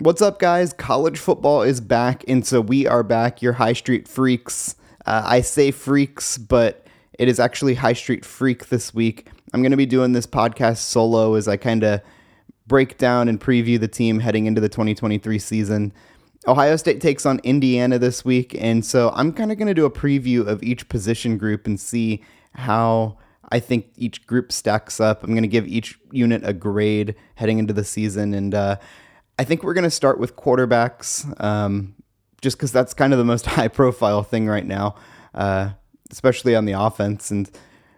What's up, guys? College football is back, and so we are back, your High Street freaks. Uh, I say freaks, but it is actually High Street Freak this week. I'm going to be doing this podcast solo as I kind of break down and preview the team heading into the 2023 season. Ohio State takes on Indiana this week, and so I'm kind of going to do a preview of each position group and see how I think each group stacks up. I'm going to give each unit a grade heading into the season, and uh, I think we're going to start with quarterbacks, um, just because that's kind of the most high profile thing right now, uh, especially on the offense. And,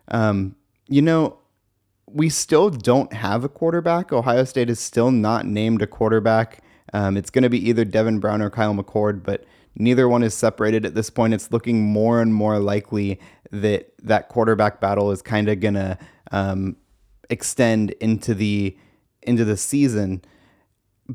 um, you know, we still don't have a quarterback. Ohio State is still not named a quarterback. Um, it's going to be either Devin Brown or Kyle McCord, but neither one is separated at this point. It's looking more and more likely that that quarterback battle is kind of going to um, extend into the into the season.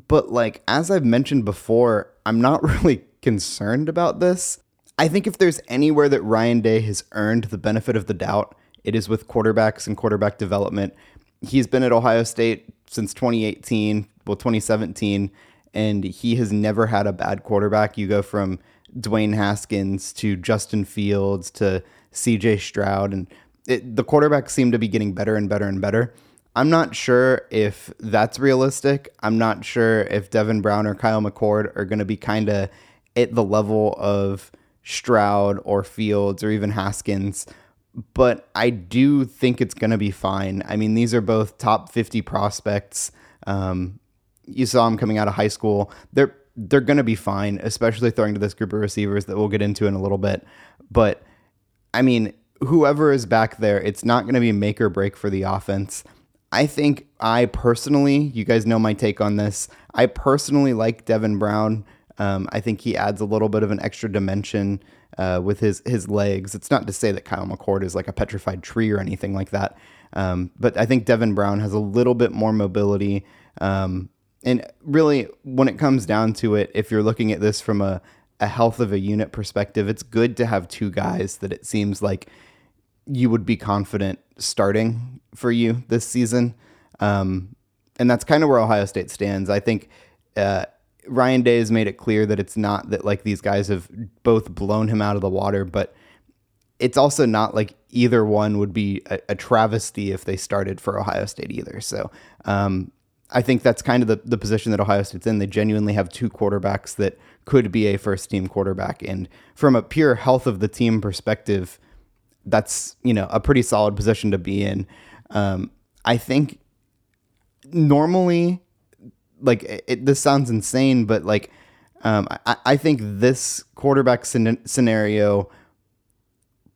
But like as I've mentioned before, I'm not really concerned about this. I think if there's anywhere that Ryan Day has earned the benefit of the doubt, it is with quarterbacks and quarterback development. He's been at Ohio State since 2018, well 2017, and he has never had a bad quarterback. You go from Dwayne Haskins to Justin Fields to CJ Stroud and it, the quarterbacks seem to be getting better and better and better. I'm not sure if that's realistic. I'm not sure if Devin Brown or Kyle McCord are going to be kind of at the level of Stroud or Fields or even Haskins. But I do think it's going to be fine. I mean, these are both top 50 prospects. Um, you saw them coming out of high school. They're they're going to be fine, especially throwing to this group of receivers that we'll get into in a little bit. But I mean, whoever is back there, it's not going to be make or break for the offense. I think I personally, you guys know my take on this. I personally like Devin Brown. Um, I think he adds a little bit of an extra dimension uh, with his his legs. It's not to say that Kyle McCord is like a petrified tree or anything like that, um, but I think Devin Brown has a little bit more mobility. Um, and really, when it comes down to it, if you're looking at this from a, a health of a unit perspective, it's good to have two guys that it seems like you would be confident starting for you this season. Um, and that's kind of where Ohio State stands. I think uh, Ryan Day has made it clear that it's not that like these guys have both blown him out of the water, but it's also not like either one would be a, a travesty if they started for Ohio State either. So um, I think that's kind of the, the position that Ohio State's in. They genuinely have two quarterbacks that could be a first team quarterback. And from a pure health of the team perspective, that's you know a pretty solid position to be in. Um, I think normally, like it, this sounds insane, but like um, I, I think this quarterback scenario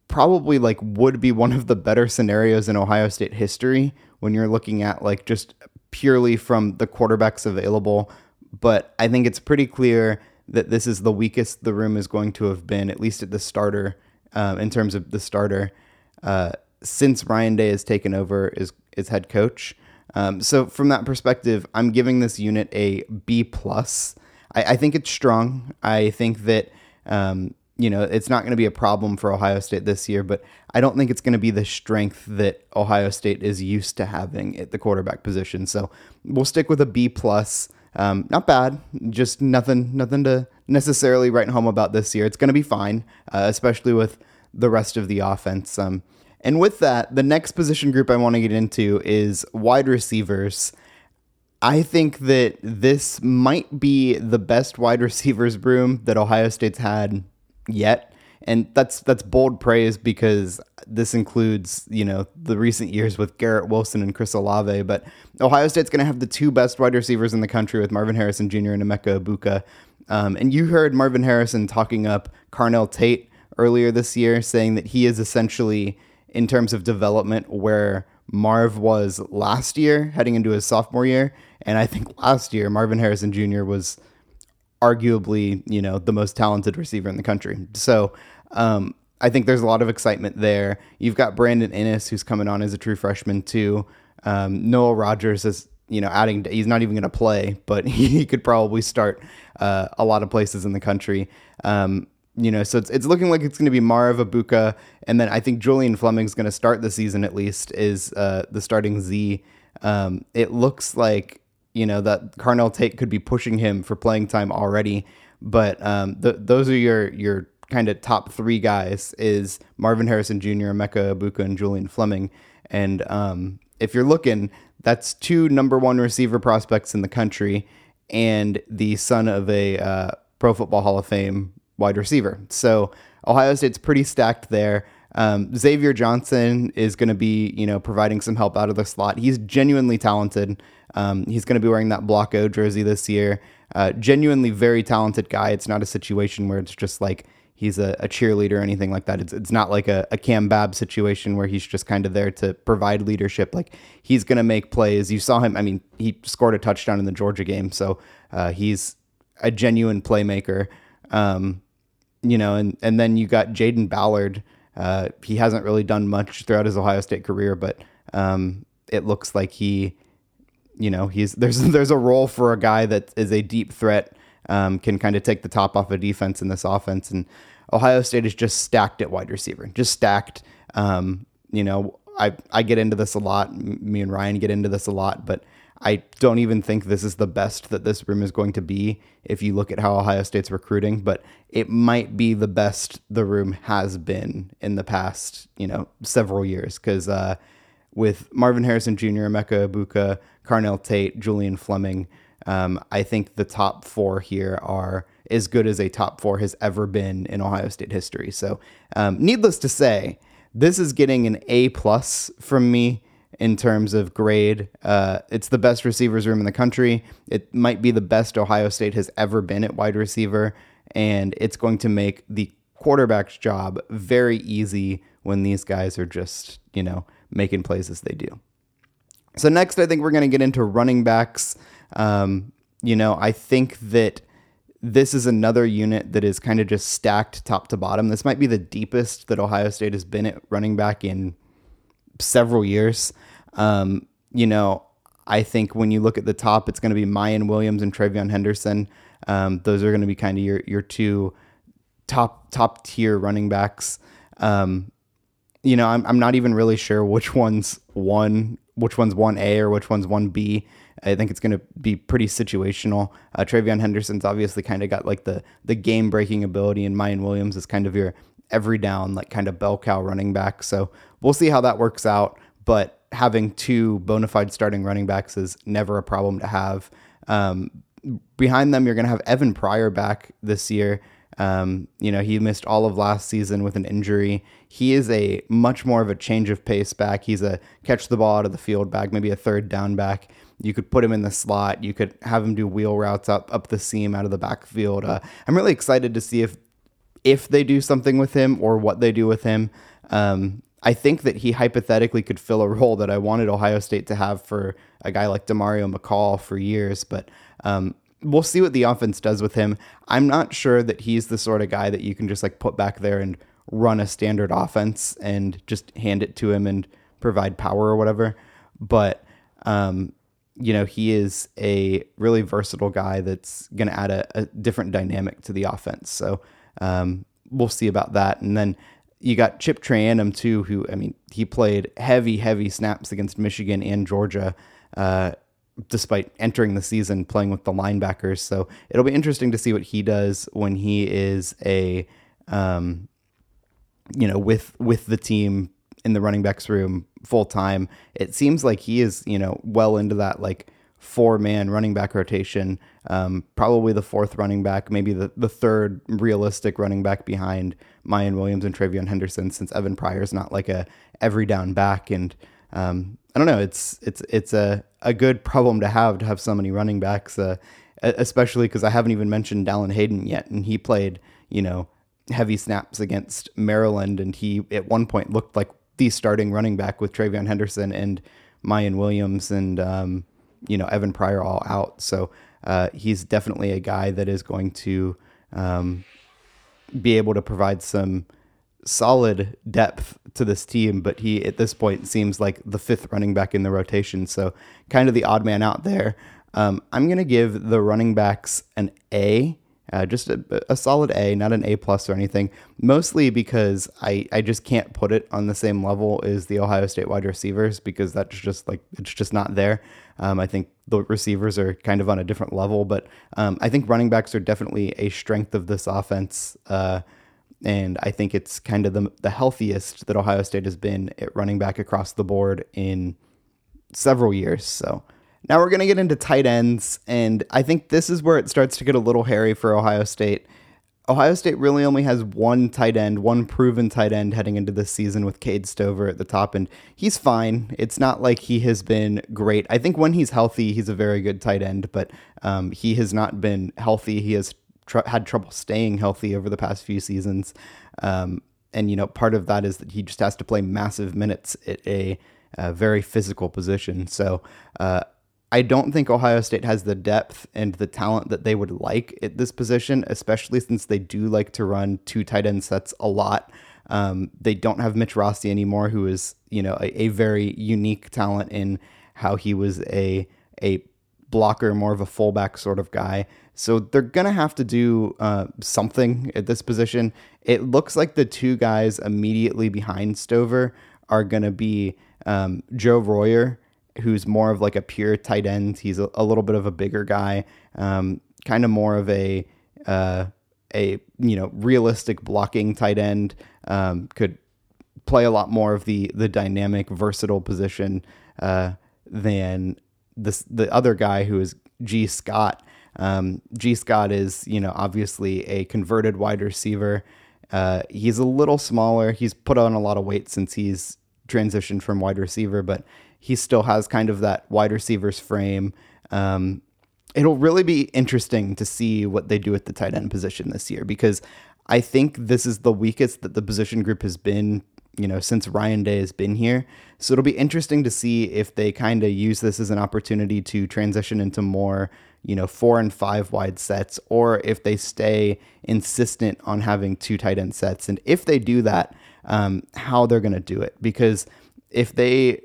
probably like would be one of the better scenarios in Ohio State history when you're looking at like just purely from the quarterbacks available. But I think it's pretty clear that this is the weakest the room is going to have been, at least at the starter um, in terms of the starter uh, since Ryan Day has taken over as, as head coach. Um, so from that perspective, I'm giving this unit a B plus. I, I think it's strong. I think that um, you know it's not going to be a problem for Ohio State this year, but I don't think it's going to be the strength that Ohio State is used to having at the quarterback position. So we'll stick with a B plus. Um, not bad, just nothing, nothing to necessarily write home about this year. It's going to be fine, uh, especially with the rest of the offense. Um, and with that, the next position group I want to get into is wide receivers. I think that this might be the best wide receivers room that Ohio State's had yet. And that's that's bold praise because this includes, you know, the recent years with Garrett Wilson and Chris Olave. But Ohio State's going to have the two best wide receivers in the country with Marvin Harrison Jr. and Emeka Egbuka. Um, and you heard Marvin Harrison talking up Carnell Tate earlier this year, saying that he is essentially, in terms of development, where Marv was last year, heading into his sophomore year. And I think last year, Marvin Harrison Jr. was arguably, you know, the most talented receiver in the country. So um, I think there's a lot of excitement there. You've got Brandon Inniss, who's coming on as a true freshman, too. Um, Noah Rogers is, you know, adding, he's not even going to play, but he could probably start uh, a lot of places in the country. Um, you know, so it's, it's looking like it's going to be Marv Egbuka, and then I think Julian Fleming's going to start the season at least is uh, the starting Z. Um, it looks like you know, that Carnell Tate could be pushing him for playing time already. But um, th- those are your your kind of top three guys is Marvin Harrison Jr., Emeka Egbuka, and Julian Fleming. And um, if you're looking, that's two number one receiver prospects in the country and the son of a uh, Pro Football Hall of Fame wide receiver. So Ohio State's pretty stacked there. Um, Xavier Johnson is going to be, you know, providing some help out of the slot. He's genuinely talented. Um, he's going to be wearing that Block O jersey this year. Uh, genuinely very talented guy. It's not a situation where it's just like he's a, a cheerleader or anything like that. It's, it's not like a, a Cam Babb situation where he's just kind of there to provide leadership. Like he's going to make plays. You saw him. I mean, he scored a touchdown in the Georgia game, so uh, he's a genuine playmaker. Um, you know, and and then you got Jayden Ballard. Uh, he hasn't really done much throughout his Ohio State career, but um, it looks like he, you know, he's there's there's a role for a guy that is a deep threat, um, can kind of take the top off a of defense in this offense, and Ohio State is just stacked at wide receiver, just stacked. Um, you know, I I get into this a lot. Me and Ryan get into this a lot, but I don't even think this is the best that this room is going to be if you look at how Ohio State's recruiting, but it might be the best the room has been in the past, you know, several years. Because uh, with Marvin Harrison Jr., Emeka Egbuka, Carnell Tate, Julian Fleming, um, I think the top four here are as good as a top four has ever been in Ohio State history. So, um, needless to say, this is getting an A plus from me in terms of grade. Uh, it's the best receivers room in the country. It might be the best Ohio State has ever been at wide receiver, and it's going to make the quarterback's job very easy when these guys are just, you know, making plays as they do. So, next, I think we're going to get into running backs. Um, you know, I think that this is another unit that is kind of just stacked top to bottom. This might be the deepest that Ohio State has been at running back in several years. Um, you know, I think when you look at the top, it's going to be Miyan Williams and TreVeyon Henderson. Um, those are going to be kind of your your two top top tier running backs. Um, you know, I'm I'm not even really sure which one's one, which one's one A or which one's one B. I think it's going to be pretty situational. Uh, TreVeyon Henderson's obviously kind of got like the the game breaking ability, and Miyan Williams is kind of your every down like kind of bell cow running back. So we'll see how that works out. But having two bona fide starting running backs is never a problem to have. Um, behind them, you're going to have Evan Pryor back this year. Um, you know, he missed all of last season with an injury. He is a much more of a change of pace back. He's a catch the ball out of the field back, maybe a third down back. You could put him in the slot. You could have him do wheel routes up up the seam out of the backfield. Uh, I'm really excited to see if if they do something with him or what they do with him. Um, I think that he hypothetically could fill a role that I wanted Ohio State to have for a guy like Demario McCall for years, but um, we'll see what the offense does with him. I'm not sure that he's the sort of guy that you can just like put back there and run a standard offense and just hand it to him and provide power or whatever. But um, you know, he is a really versatile guy that's going to add a, a, different dynamic to the offense. So um, we'll see about that. And then you got Chip Trayanum too, who I mean, he played heavy, heavy snaps against Michigan and Georgia, uh, despite entering the season playing with the linebackers. So it'll be interesting to see what he does when he is a, um, you know, with with the team in the running backs room full time. It seems like he is, you know, well into that like four man running back rotation. Um, probably the fourth running back, maybe the, the third realistic running back behind Miyan Williams and TreVeyon Henderson, since Evan Pryor is not like a every down back. And um, I don't know, it's it's it's a, a good problem to have to have so many running backs, uh, especially because I haven't even mentioned Dallan Hayden yet, and he played you know heavy snaps against Maryland, and he at one point looked like the starting running back with TreVeyon Henderson and Miyan Williams and um, you know Evan Pryor all out. So uh, he's definitely a guy that is going to um, be able to provide some solid depth to this team. But he at this point seems like the fifth running back in the rotation, so kind of the odd man out there. Um, I'm gonna give the running backs an A. Uh, just a, a, solid A, not an A plus or anything. Mostly because I, I just can't put it on the same level as the Ohio State wide receivers because that's just like it's just not there. Um, I think the receivers are kind of on a different level, but um, I think running backs are definitely a strength of this offense. Uh, and I think it's kind of the, the healthiest that Ohio State has been at running back across the board in several years. So now we're going to get into tight ends, and I think this is where it starts to get a little hairy for Ohio State. Ohio State really only has one tight end, one proven tight end heading into this season with Cade Stover at the top, and he's fine. It's not like he has been great. I think when he's healthy, he's a very good tight end, but um, he has not been healthy. He has tr- had trouble staying healthy over the past few seasons. Um, and, you know, part of that is that he just has to play massive minutes at a, a very physical position. So, uh, I don't think Ohio State has the depth and the talent that they would like at this position, especially since they do like to run two tight end sets a lot. Um, they don't have Mitch Rossi anymore, who is you know a, a, very unique talent in how he was a a blocker, more of a fullback sort of guy. So they're going to have to do uh, something at this position. It looks like the two guys immediately behind Stover are going to be um, Joe Royer, who's more of like a pure tight end. He's a, a little bit of a bigger guy, um, kind of more of a uh, a you know realistic blocking tight end. Um, could play a lot more of the the dynamic, versatile position uh, than this the other guy who is Gee Scott. Um, Gee Scott is, you know, obviously a converted wide receiver. Uh, he's a little smaller. He's put on a lot of weight since he's transitioned from wide receiver, but he still has kind of that wide receiver's frame. Um, it'll really be interesting to see what they do at the tight end position this year because I think this is the weakest that the position group has been you know, since Ryan Day has been here. So it'll be interesting to see if they kind of use this as an opportunity to transition into more, you know, four and five wide sets, or if they stay insistent on having two tight end sets. And if they do that, um, how they're going to do it. Because if they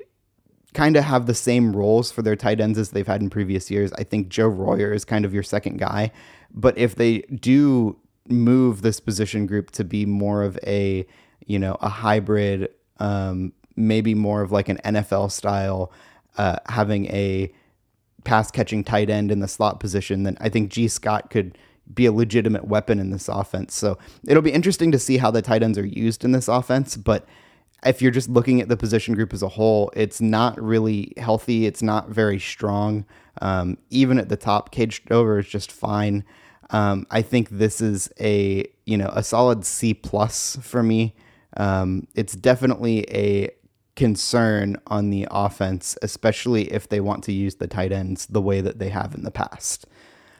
kind of have the same roles for their tight ends as they've had in previous years, I think Joe Royer is kind of your second guy. But if they do move this position group to be more of a you know, a hybrid, um, maybe more of like an NFL style, uh, having a pass catching tight end in the slot position, then I think Gee Scott could be a legitimate weapon in this offense. So it'll be interesting to see how the tight ends are used in this offense. But if you're just looking at the position group as a whole, it's not really healthy. It's not very strong. Um, even at the top, Cade Stover is just fine. Um, I think this is a you know a solid C plus for me. Um, it's definitely a concern on the offense, especially if they want to use the tight ends the way that they have in the past.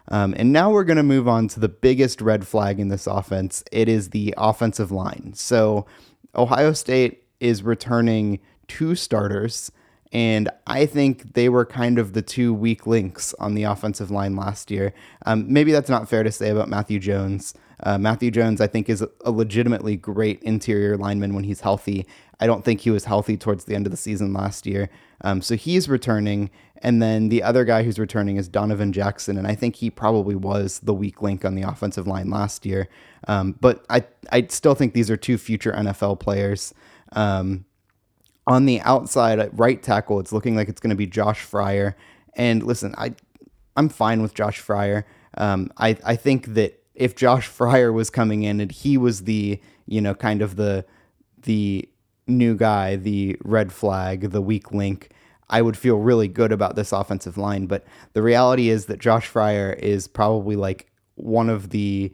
Um, and now we're going to move on to the biggest red flag in this offense. It is the offensive line. So Ohio State is returning two starters, and I think they were kind of the two weak links on the offensive line last year. Um, maybe that's not fair to say about Matthew Jones. Uh, Matthew Jones, I think, is a legitimately great interior lineman when he's healthy. I don't think he was healthy towards the end of the season last year. Um, so he's returning. And then the other guy who's returning is Donovan Jackson. And I think he probably was the weak link on the offensive line last year. Um, but I, I still think these are two future NFL players. Um, on the outside, at right tackle, it's looking like it's going to be Josh Fryar. And listen, I, I'm fine with Josh Fryar. Um, I, I think that if Josh Fryar was coming in and he was the, you know, kind of the the new guy, the red flag, the weak link, I would feel really good about this offensive line. But the reality is that Josh Fryar is probably like one of the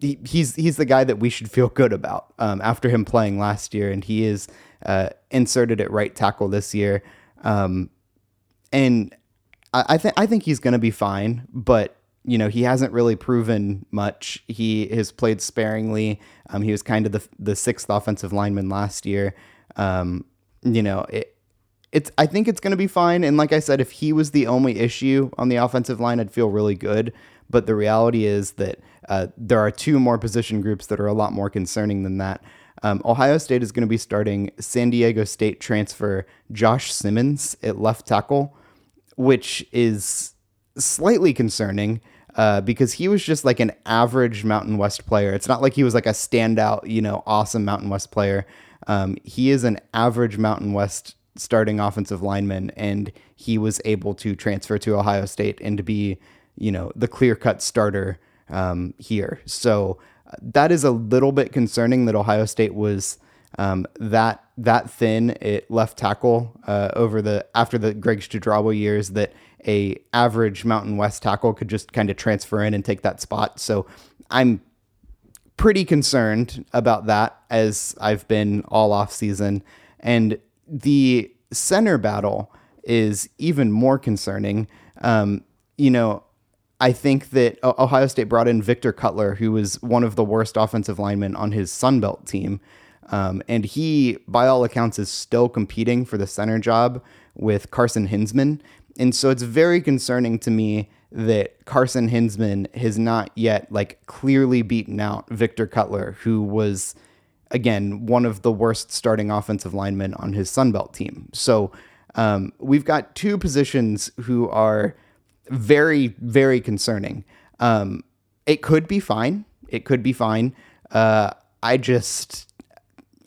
he, he's he's the guy that we should feel good about um, after him playing last year, and he is uh, inserted at right tackle this year. Um, and I, I think I think he's going to be fine, but you know, he hasn't really proven much. He has played sparingly. Um, he was kind of the the sixth offensive lineman last year. Um, you know, it, it's I think it's going to be fine. And like I said, if he was the only issue on the offensive line, I'd feel really good. But the reality is that uh, there are two more position groups that are a lot more concerning than that. Um, Ohio State is going to be starting San Diego State transfer Josh Simmons at left tackle, which is slightly concerning. uh, because he was just like an average Mountain West player. It's not like he was like a standout, you know, awesome Mountain West player. Um, he is an average Mountain West starting offensive lineman, and he was able to transfer to Ohio State and to be, you know, the clear cut starter um, here. So uh, that is a little bit concerning that Ohio State was um, that that thin at left tackle uh, over the after the Greg Studrawa years that a average Mountain West tackle could just kind of transfer in and take that spot. So I'm pretty concerned about that as I've been all off season. And the center battle is even more concerning. Um, you know, I think that Ohio State brought in Victor Cutler, who was one of the worst offensive linemen on his Sunbelt team. Um, and he, by all accounts, is still competing for the center job with Carson Hinzman. And so it's very concerning to me that Carson Hinzman has not yet like clearly beaten out Victor Cutler, who was again one of the worst starting offensive linemen on his Sunbelt team. So um, we've got two positions who are very very concerning. Um, it could be fine. It could be fine. Uh, I just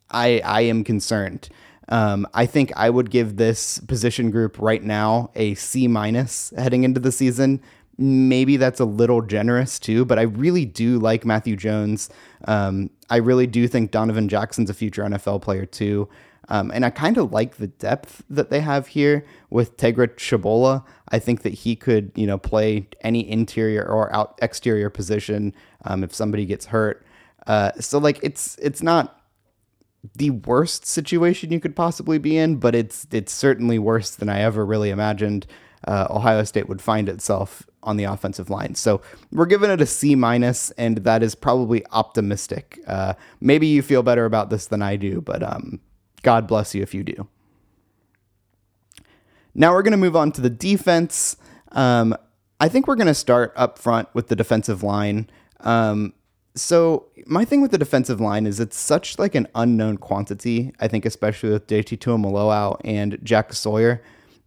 I I am concerned. Um, I think I would give this position group right now a C minus heading into the season. Maybe that's a little generous too, but I really do like Matthew Jones. Um, I really do think Donovan Jackson's a future NFL player too. Um, and I kind of like the depth that they have here with Tegra Tshabola. I think that he could, you know, play any interior or out exterior position um, if somebody gets hurt. Uh, so like it's it's not the worst situation you could possibly be in, but it's it's certainly worse than I ever really imagined uh, Ohio State would find itself on the offensive line. So we're giving it a C minus, and that is probably optimistic. Uh, maybe you feel better about this than I do, but um, God bless you if you do. Now we're going to move on to the defense. Um, I think we're going to start up front with the defensive line. Um, so my thing with the defensive line is it's such like an unknown quantity. I think especially with JT Tuimoloau and Jack Sawyer,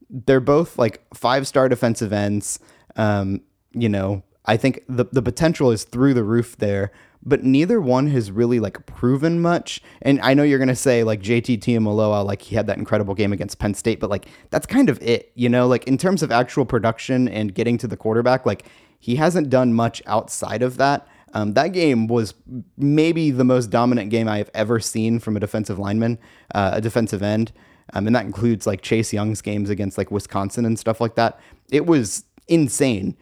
they're both like five star defensive ends. Um, you know, I think the the potential is through the roof there, but neither one has really like proven much. And I know you're gonna say like JT Tuimoloau, like he had that incredible game against Penn State, but like that's kind of it. You know, like in terms of actual production and getting to the quarterback, like he hasn't done much outside of that. Um, that game was maybe the most dominant game I have ever seen from a defensive lineman, uh, a defensive end. Um, and that includes like Chase Young's games against like Wisconsin and stuff like that. It was insane,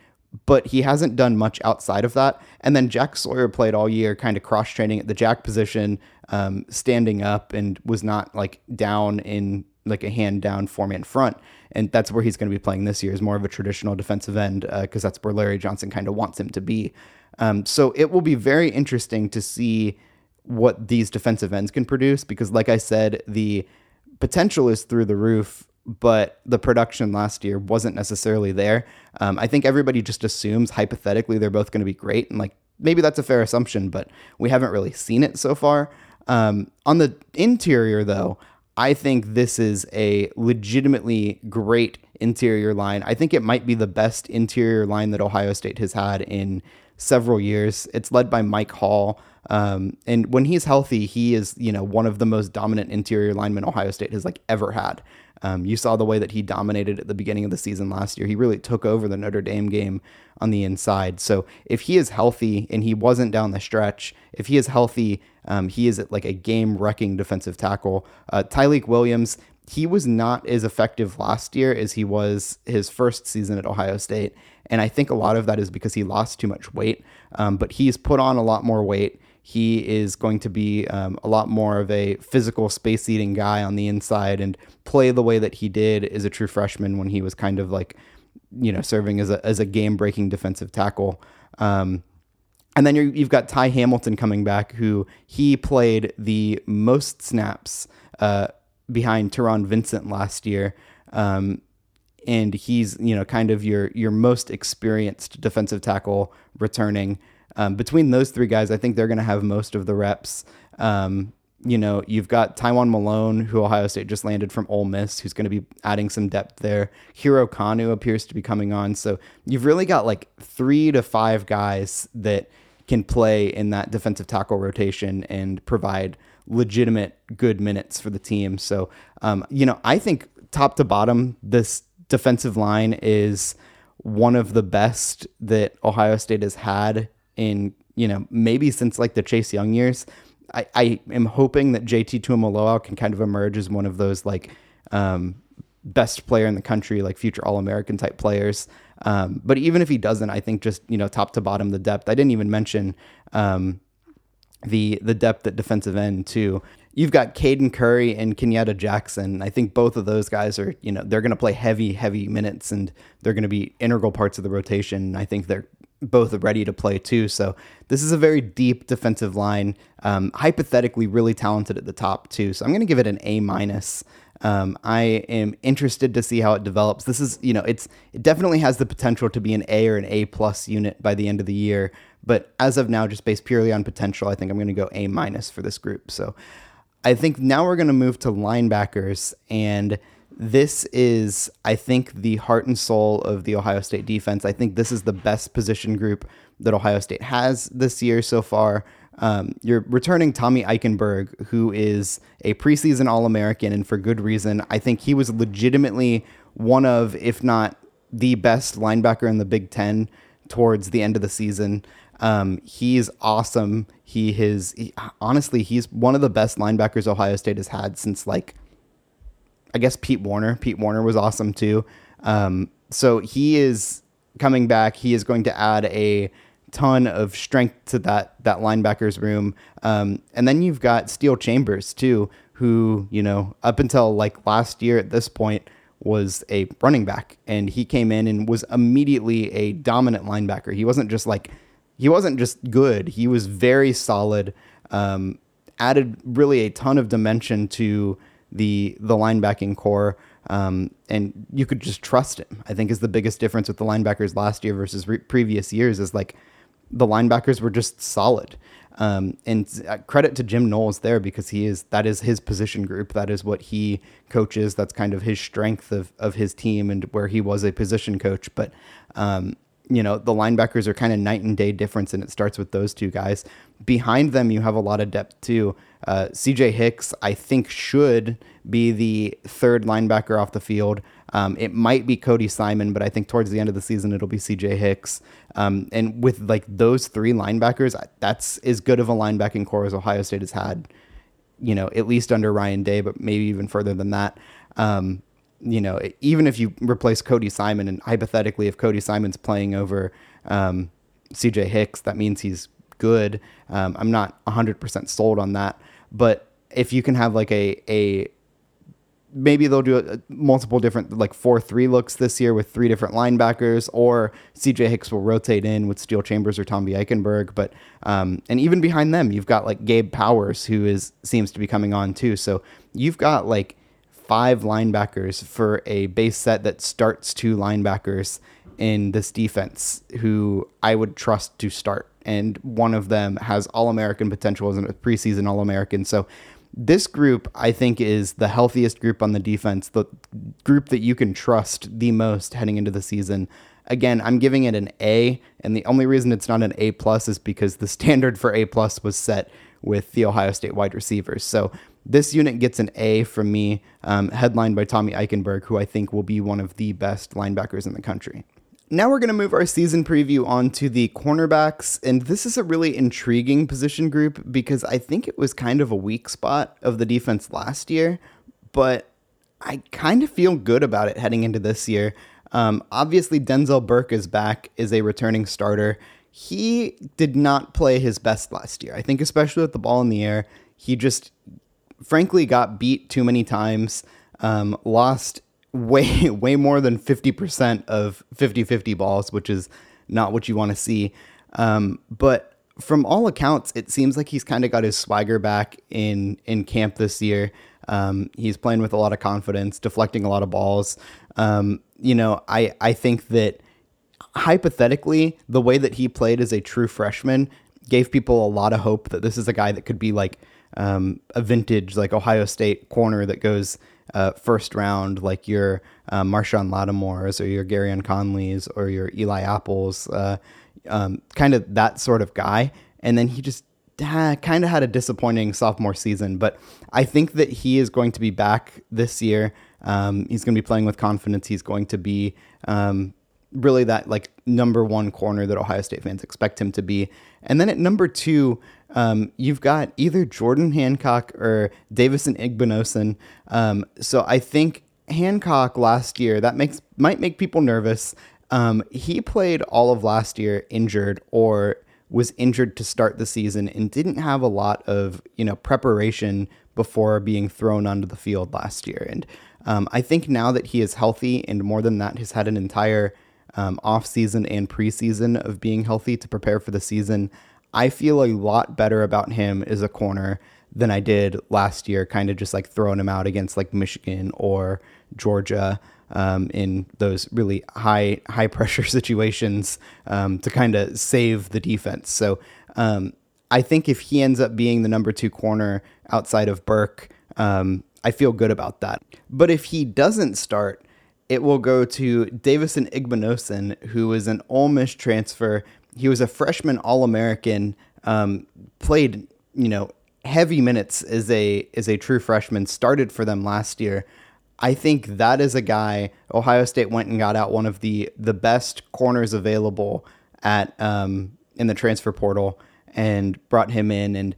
but he hasn't done much outside of that. And then Jack Sawyer played all year, kind of cross training at the jack position, um, standing up, and was not like down in like a hand down four man front. And that's where he's going to be playing this year, is more of a traditional defensive end, because uh, that's where Larry Johnson kind of wants him to be. Um, so it will be very interesting to see what these defensive ends can produce because, like I said, the potential is through the roof, but the production last year wasn't necessarily there. Um, I think everybody just assumes hypothetically they're both going to be great, and like maybe that's a fair assumption, but we haven't really seen it so far. Um, on the interior, though, I think this is a legitimately great interior line. I think it might be the best interior line that Ohio State has had in several years. It's led by Mike Hall. Um, and when he's healthy, he is, you know, one of the most dominant interior linemen Ohio State has like ever had. Um, you saw the way that he dominated at the beginning of the season last year. He really took over the Notre Dame game on the inside. So if he is healthy and he wasn't down the stretch, if he is healthy, um, he is like a game wrecking defensive tackle. Uh, Tyleik Williams, he was not as effective last year as he was his first season at Ohio State. And I think a lot of that is because he lost too much weight. Um, but he's put on a lot more weight. He is going to be um, a lot more of a physical space eating guy on the inside and play the way that he did as a true freshman when he was kind of like, you know, serving as a, as a game breaking defensive tackle. Um, and then you have got Ty Hamilton coming back, who he played the most snaps uh, behind Taron Vincent last year. Um, and he's you know kind of your your most experienced defensive tackle returning. Um, between those three guys, I think they're going to have most of the reps. Um, you know, you've got Tywone Malone, who Ohio State just landed from Ole Miss, who's going to be adding some depth there. Hero Kanu appears to be coming on. So you've really got like three to five guys that can play in that defensive tackle rotation and provide legitimate good minutes for the team. So, um, you know, I think top to bottom, this defensive line is one of the best that Ohio State has had in, you know, maybe since like the Chase Young years. I, I am hoping that JT Tuimoloau can kind of emerge as one of those like um, best player in the country, like future All American type players. Um, but even if he doesn't, I think just you know top to bottom the depth. I didn't even mention um, the the depth at defensive end too. You've got Caden Curry and Kenyatta Jackson. I think both of those guys are, you know, they're going to play heavy, heavy minutes and they're going to be integral parts of the rotation. I think they're both ready to play too. So this is a very deep defensive line, um, hypothetically really talented at the top too. So I'm going to give it an A minus. Um, I am interested to see how it develops. This is, you know, it's it definitely has the potential to be an A or an A plus unit by the end of the year. But as of now, just based purely on potential, I think I'm going to go A minus for this group. So I think now we're going to move to linebackers and this is, I think, the heart and soul of the Ohio State defense. I think this is the best position group that Ohio State has this year so far. Um, you're returning Tommy Eichenberg, who is a preseason All American, and for good reason. I think he was legitimately one of, if not the best linebacker in the Big Ten towards the end of the season. Um, he's awesome. He is he, honestly, he's one of the best linebackers Ohio State has had since like I guess Pete Werner. Pete Werner was awesome too. Um, so he is coming back. He is going to add a ton of strength to that that linebackers room. Um, and then you've got Steele Chambers too, who you know up until like last year at this point was a running back, and he came in and was immediately a dominant linebacker. He wasn't just like he wasn't just good. He was very solid. Um, added really a ton of dimension to the the linebacking corps. Um, and you could just trust him. I think is the biggest difference with the linebackers last year versus re- previous years is like the linebackers were just solid. Um, and uh, credit to Jim Knowles there because he is that is his position group. That is what he coaches. That's kind of his strength of of his team and where he was a position coach. But um, you know, the linebackers are kind of night and day difference, and it starts with those two guys. Behind them, you have a lot of depth too. Uh, CJ Hicks, I think, should be the third linebacker off the field. Um, it might be Cody Simon, but I think towards the end of the season it'll be CJ Hicks. Um, and with like those three linebackers, that's as good of a linebacking corps as Ohio State has had. You know, at least under Ryan Day, but maybe even further than that. Um, you know, even if you replace Cody Simon, and hypothetically, if Cody Simon's playing over um, CJ Hicks, that means he's good. Um, I'm not 100% sold on that. But if you can have like a, a maybe they'll do a, multiple different like four three looks this year with three different linebackers, or CJ Hicks will rotate in with Steele Chambers or Tommy Eichenberg. But um, and even behind them, you've got like Gabe Powers, who is seems to be coming on too. So you've got like five linebackers for a base set that starts two linebackers in this defense who I would trust to start. And one of them has All American potential as a preseason All American. So this group, I think, is the healthiest group on the defense, the group that you can trust the most heading into the season. Again, I'm giving it an A, and the only reason it's not an A plus is because the standard for A plus was set with the Ohio State wide receivers. So this unit gets an A from me, um, headlined by Tommy Eichenberg, who I think will be one of the best linebackers in the country. Now we're going to move our season preview on to the cornerbacks, and this is a really intriguing position group because I think it was kind of a weak spot of the defense last year, but I kind of feel good about it heading into this year. Um, obviously, Denzel Burke is back, is a returning starter. He did not play his best last year. I think, especially with the ball in the air, he just frankly got beat too many times, um, lost way, way more than 50% of 50 50 balls, which is not what you want to see. Um, but from all accounts, it seems like he's kind of got his swagger back in, in camp this year. Um, he's playing with a lot of confidence, deflecting a lot of balls. Um, you know, I, I think that hypothetically, the way that he played as a true freshman gave people a lot of hope that this is a guy that could be like um, a vintage like Ohio State corner that goes uh, first round, like your uh, Marshon Lattimore's or your Gareon Conley's or your Eli Apples, uh, um, kind of that sort of guy. And then he just uh, kind of had a disappointing sophomore season, but I think that he is going to be back this year. Um, he's going to be playing with confidence. He's going to be um, really that like number one corner that Ohio State fans expect him to be. And then at number two, um, you've got either Jordan Hancock or Davison Igbinosun. Um, so I think Hancock last year that makes might make people nervous. Um, he played all of last year injured or was injured to start the season and didn't have a lot of you know preparation before being thrown onto the field last year. And um, I think now that he is healthy and more than that, has had an entire um, off season and preseason of being healthy to prepare for the season. I feel a lot better about him as a corner than I did last year, kind of just like throwing him out against like Michigan or Georgia um, in those really high high pressure situations um, to kind of save the defense. So um, I think if he ends up being the number two corner outside of Burke, um, I feel good about that. But if he doesn't start, it will go to Davison Igbinosun, who is an Ole Miss transfer. He was a freshman All American, um, played you know heavy minutes as a as a true freshman. Started for them last year. I think that is a guy. Ohio State went and got out one of the the best corners available at um, in the transfer portal and brought him in and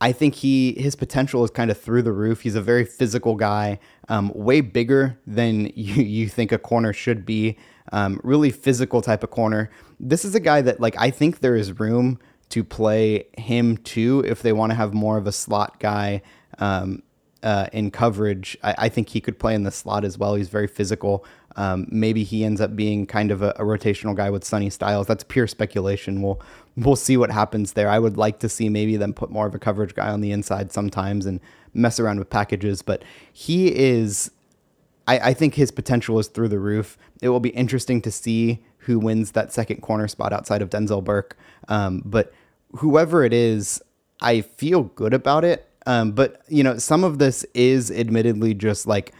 I think he his potential is kind of through the roof. He's a very physical guy, um, way bigger than you, you think a corner should be. Um, really physical type of corner. This is a guy that like I think there is room to play him too if they want to have more of a slot guy um, uh, in coverage. I, I, think he could play in the slot as well. He's very physical. Um, maybe he ends up being kind of a, a, rotational guy with Sonny Styles. That's pure speculation. We'll we'll see what happens there. I would like to see maybe them put more of a coverage guy on the inside sometimes and mess around with packages. But he is, I, I think his potential is through the roof. It will be interesting to see who wins that second corner spot outside of Denzel Burke. Um, but whoever it is, I feel good about it. Um, but you know, some of this is admittedly just like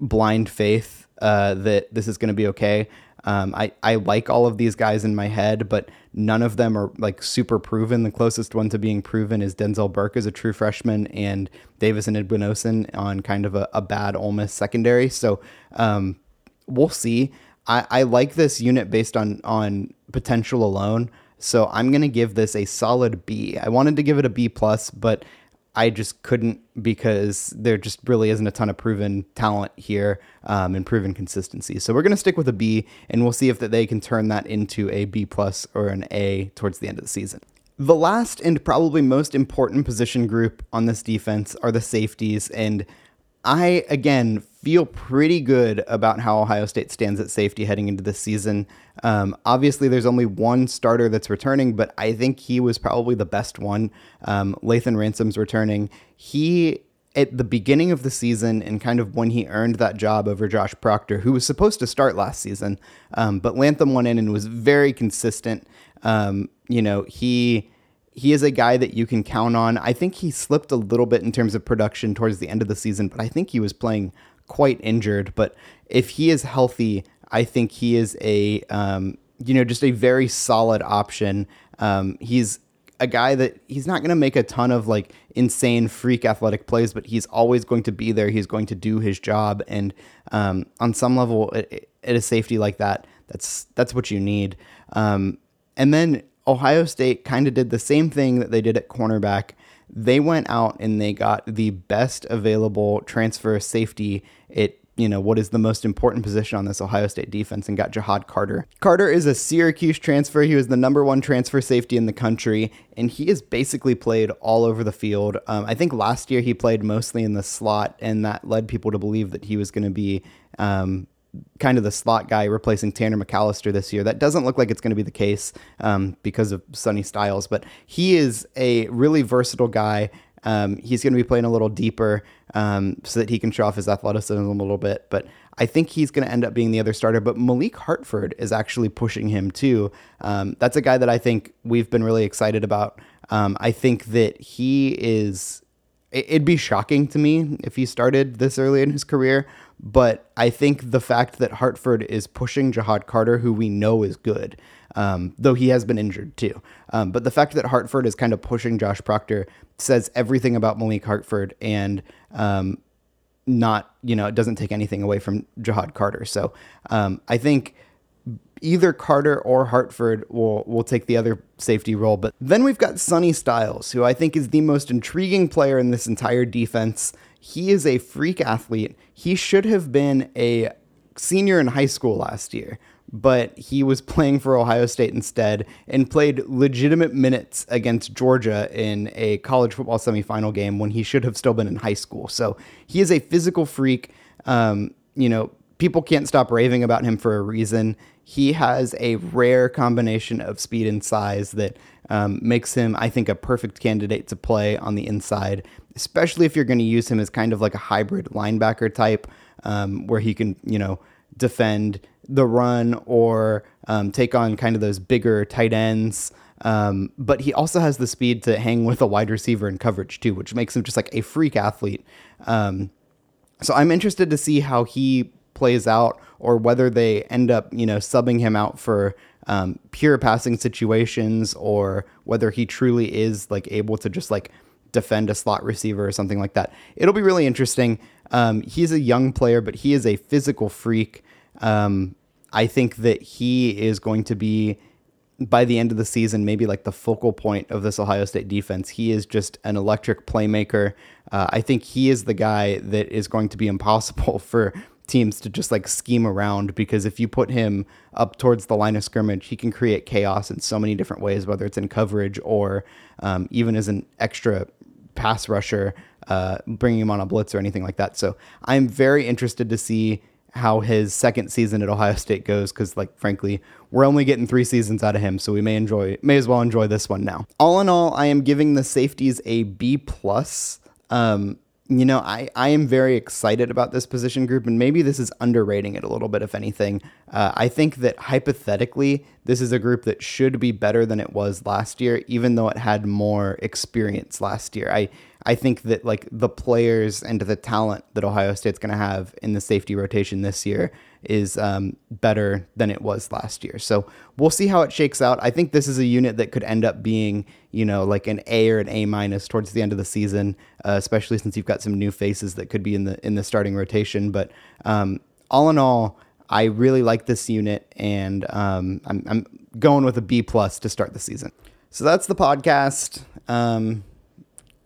blind faith uh, that this is going to be okay. Um, I, I like all of these guys in my head, but none of them are like super proven. The closest one to being proven is Denzel Burke as a true freshman and Davis Davison Igbinosun on kind of a, a bad Ole Miss secondary. So um, we'll see. I, I like this unit based on on potential alone. So I'm gonna give this a solid B. I wanted to give it a B plus, but I just couldn't because there just really isn't a ton of proven talent here um, and proven consistency. So we're going to stick with a B, and we'll see if that they can turn that into a B plus or an A towards the end of the season. The last and probably most important position group on this defense are the safeties, and I again feel pretty good about how Ohio State stands at safety heading into this season. Um, obviously, there's only one starter that's returning, but I think he was probably the best one. Um, Lathan Ransom's returning. He at the beginning of the season and kind of when he earned that job over Josh Proctor, who was supposed to start last season, um, but Lathan went in and was very consistent. Um, you know, he he is a guy that you can count on. I think he slipped a little bit in terms of production towards the end of the season, but I think he was playing quite injured. But if he is healthy, I think he is a um, you know just a very solid option. Um, he's a guy that he's not going to make a ton of like insane freak athletic plays, but he's always going to be there. He's going to do his job, and um, on some level, at, a safety like that, that's that's what you need. Um, and then Ohio State kind of did the same thing that they did at cornerback. They went out and they got the best available transfer safety It you know what is the most important position on this Ohio State defense and got Ja'Had Carter. Carter is a Syracuse transfer. He was the number one transfer safety in the country, and he has basically played all over the field. Um, I think last year he played mostly in the slot, and that led people to believe that he was going to be um, kind of the slot guy replacing Tanner McCalister this year. That doesn't look like it's going to be the case um, because of Sonny Styles, but he is a really versatile guy. Um, he's going to be playing a little deeper um, so that he can show off his athleticism a little bit. But I think he's going to end up being the other starter. But Malik Hartford is actually pushing him too. Um, that's a guy that I think we've been really excited about. Um, I think that he is it'd be shocking to me if he started this early in his career. But I think the fact that Hartford is pushing Ja'Had Carter, who we know is good, um, though he has been injured too. Um, but the fact that Hartford is kind of pushing Josh Proctor says everything about Malik Hartford and um, not, you know, it doesn't take anything away from Ja'Had Carter. So um, I think either Carter or Hartford will will take the other safety role. But then we've got Sonny Styles, who I think is the most intriguing player in this entire defense. He is a freak athlete. He should have been a senior in high school last year, but he was playing for Ohio State instead and played legitimate minutes against Georgia in a college football semifinal game when he should have still been in high school. So he is a physical freak. Um, you know, people can't stop raving about him for a reason. He has a rare combination of speed and size that um, makes him, I think, a perfect candidate to play on the inside, especially if you're going to use him as kind of like a hybrid linebacker type, um, where he can, you know, defend the run or um, take on kind of those bigger tight ends. Um, but he also has the speed to hang with a wide receiver in coverage too, which makes him just like a freak athlete. Um, so I'm interested to see how he plays out or whether they end up, you know, subbing him out for um, pure passing situations or whether he truly is like able to just like defend a slot receiver or something like that. It'll be really interesting. Um, he's a young player, but he is a physical freak. Um, I think that he is going to be by the end of the season, maybe like the focal point of this Ohio State defense. He is just an electric playmaker. Uh, I think he is the guy that is going to be impossible for teams to just like scheme around because if you put him up towards the line of scrimmage, he can create chaos in so many different ways, whether it's in coverage or um, even as an extra pass rusher, uh, bringing him on a blitz or anything like that. So I'm very interested to see how his second season at Ohio State goes because, like, frankly, we're only getting three seasons out of him, so we may enjoy, may as well enjoy this one now. All in all, I am giving the safeties a B plus. Um, you know, I, I am very excited about this position group, and maybe this is underrating it a little bit, if anything. Uh, I think that hypothetically, this is a group that should be better than it was last year, even though it had more experience last year. I, I think that like the players and the talent that Ohio State's going to have in the safety rotation this year is um, better than it was last year. So we'll see how it shakes out. I think this is a unit that could end up being, you know, like an A or an A minus towards the end of the season, uh, especially since you've got some new faces that could be in the in the starting rotation. But um, all in all, I really like this unit, and um, I'm, I'm going with a B plus to start the season. So that's the podcast. Um,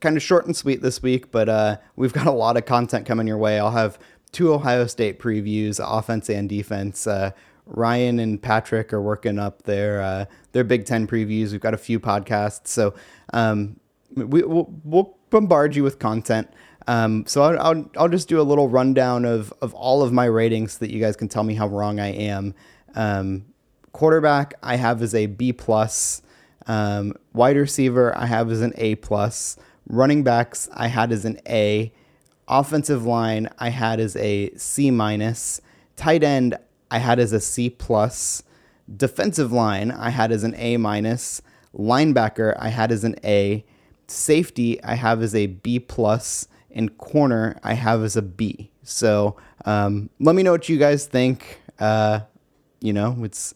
kind of short and sweet this week, but uh, we've got a lot of content coming your way. I'll have two Ohio State previews, offense and defense. Uh, Ryan and Patrick are working up their uh, their Big Ten previews. We've got a few podcasts, so um, we, will we'll bombard you with content. Um, so I'll, I'll, I'll just do a little rundown of of all of my ratings so that you guys can tell me how wrong I am. Um, quarterback I have as a B plus. Um, wide receiver I have as an A plus. Running backs I had as an A. Offensive line I had as a C minus. Tight end I had as a C plus. Defensive line I had as an A minus. Linebacker I had as an A. Safety I have as a B plus. And corner I have as a B. So um, let me know what you guys think. Uh, you know, it's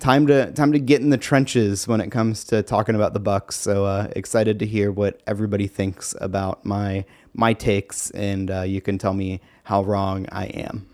time to time to get in the trenches when it comes to talking about the Bucks. So uh, excited to hear what everybody thinks about my my takes, and uh, you can tell me how wrong I am.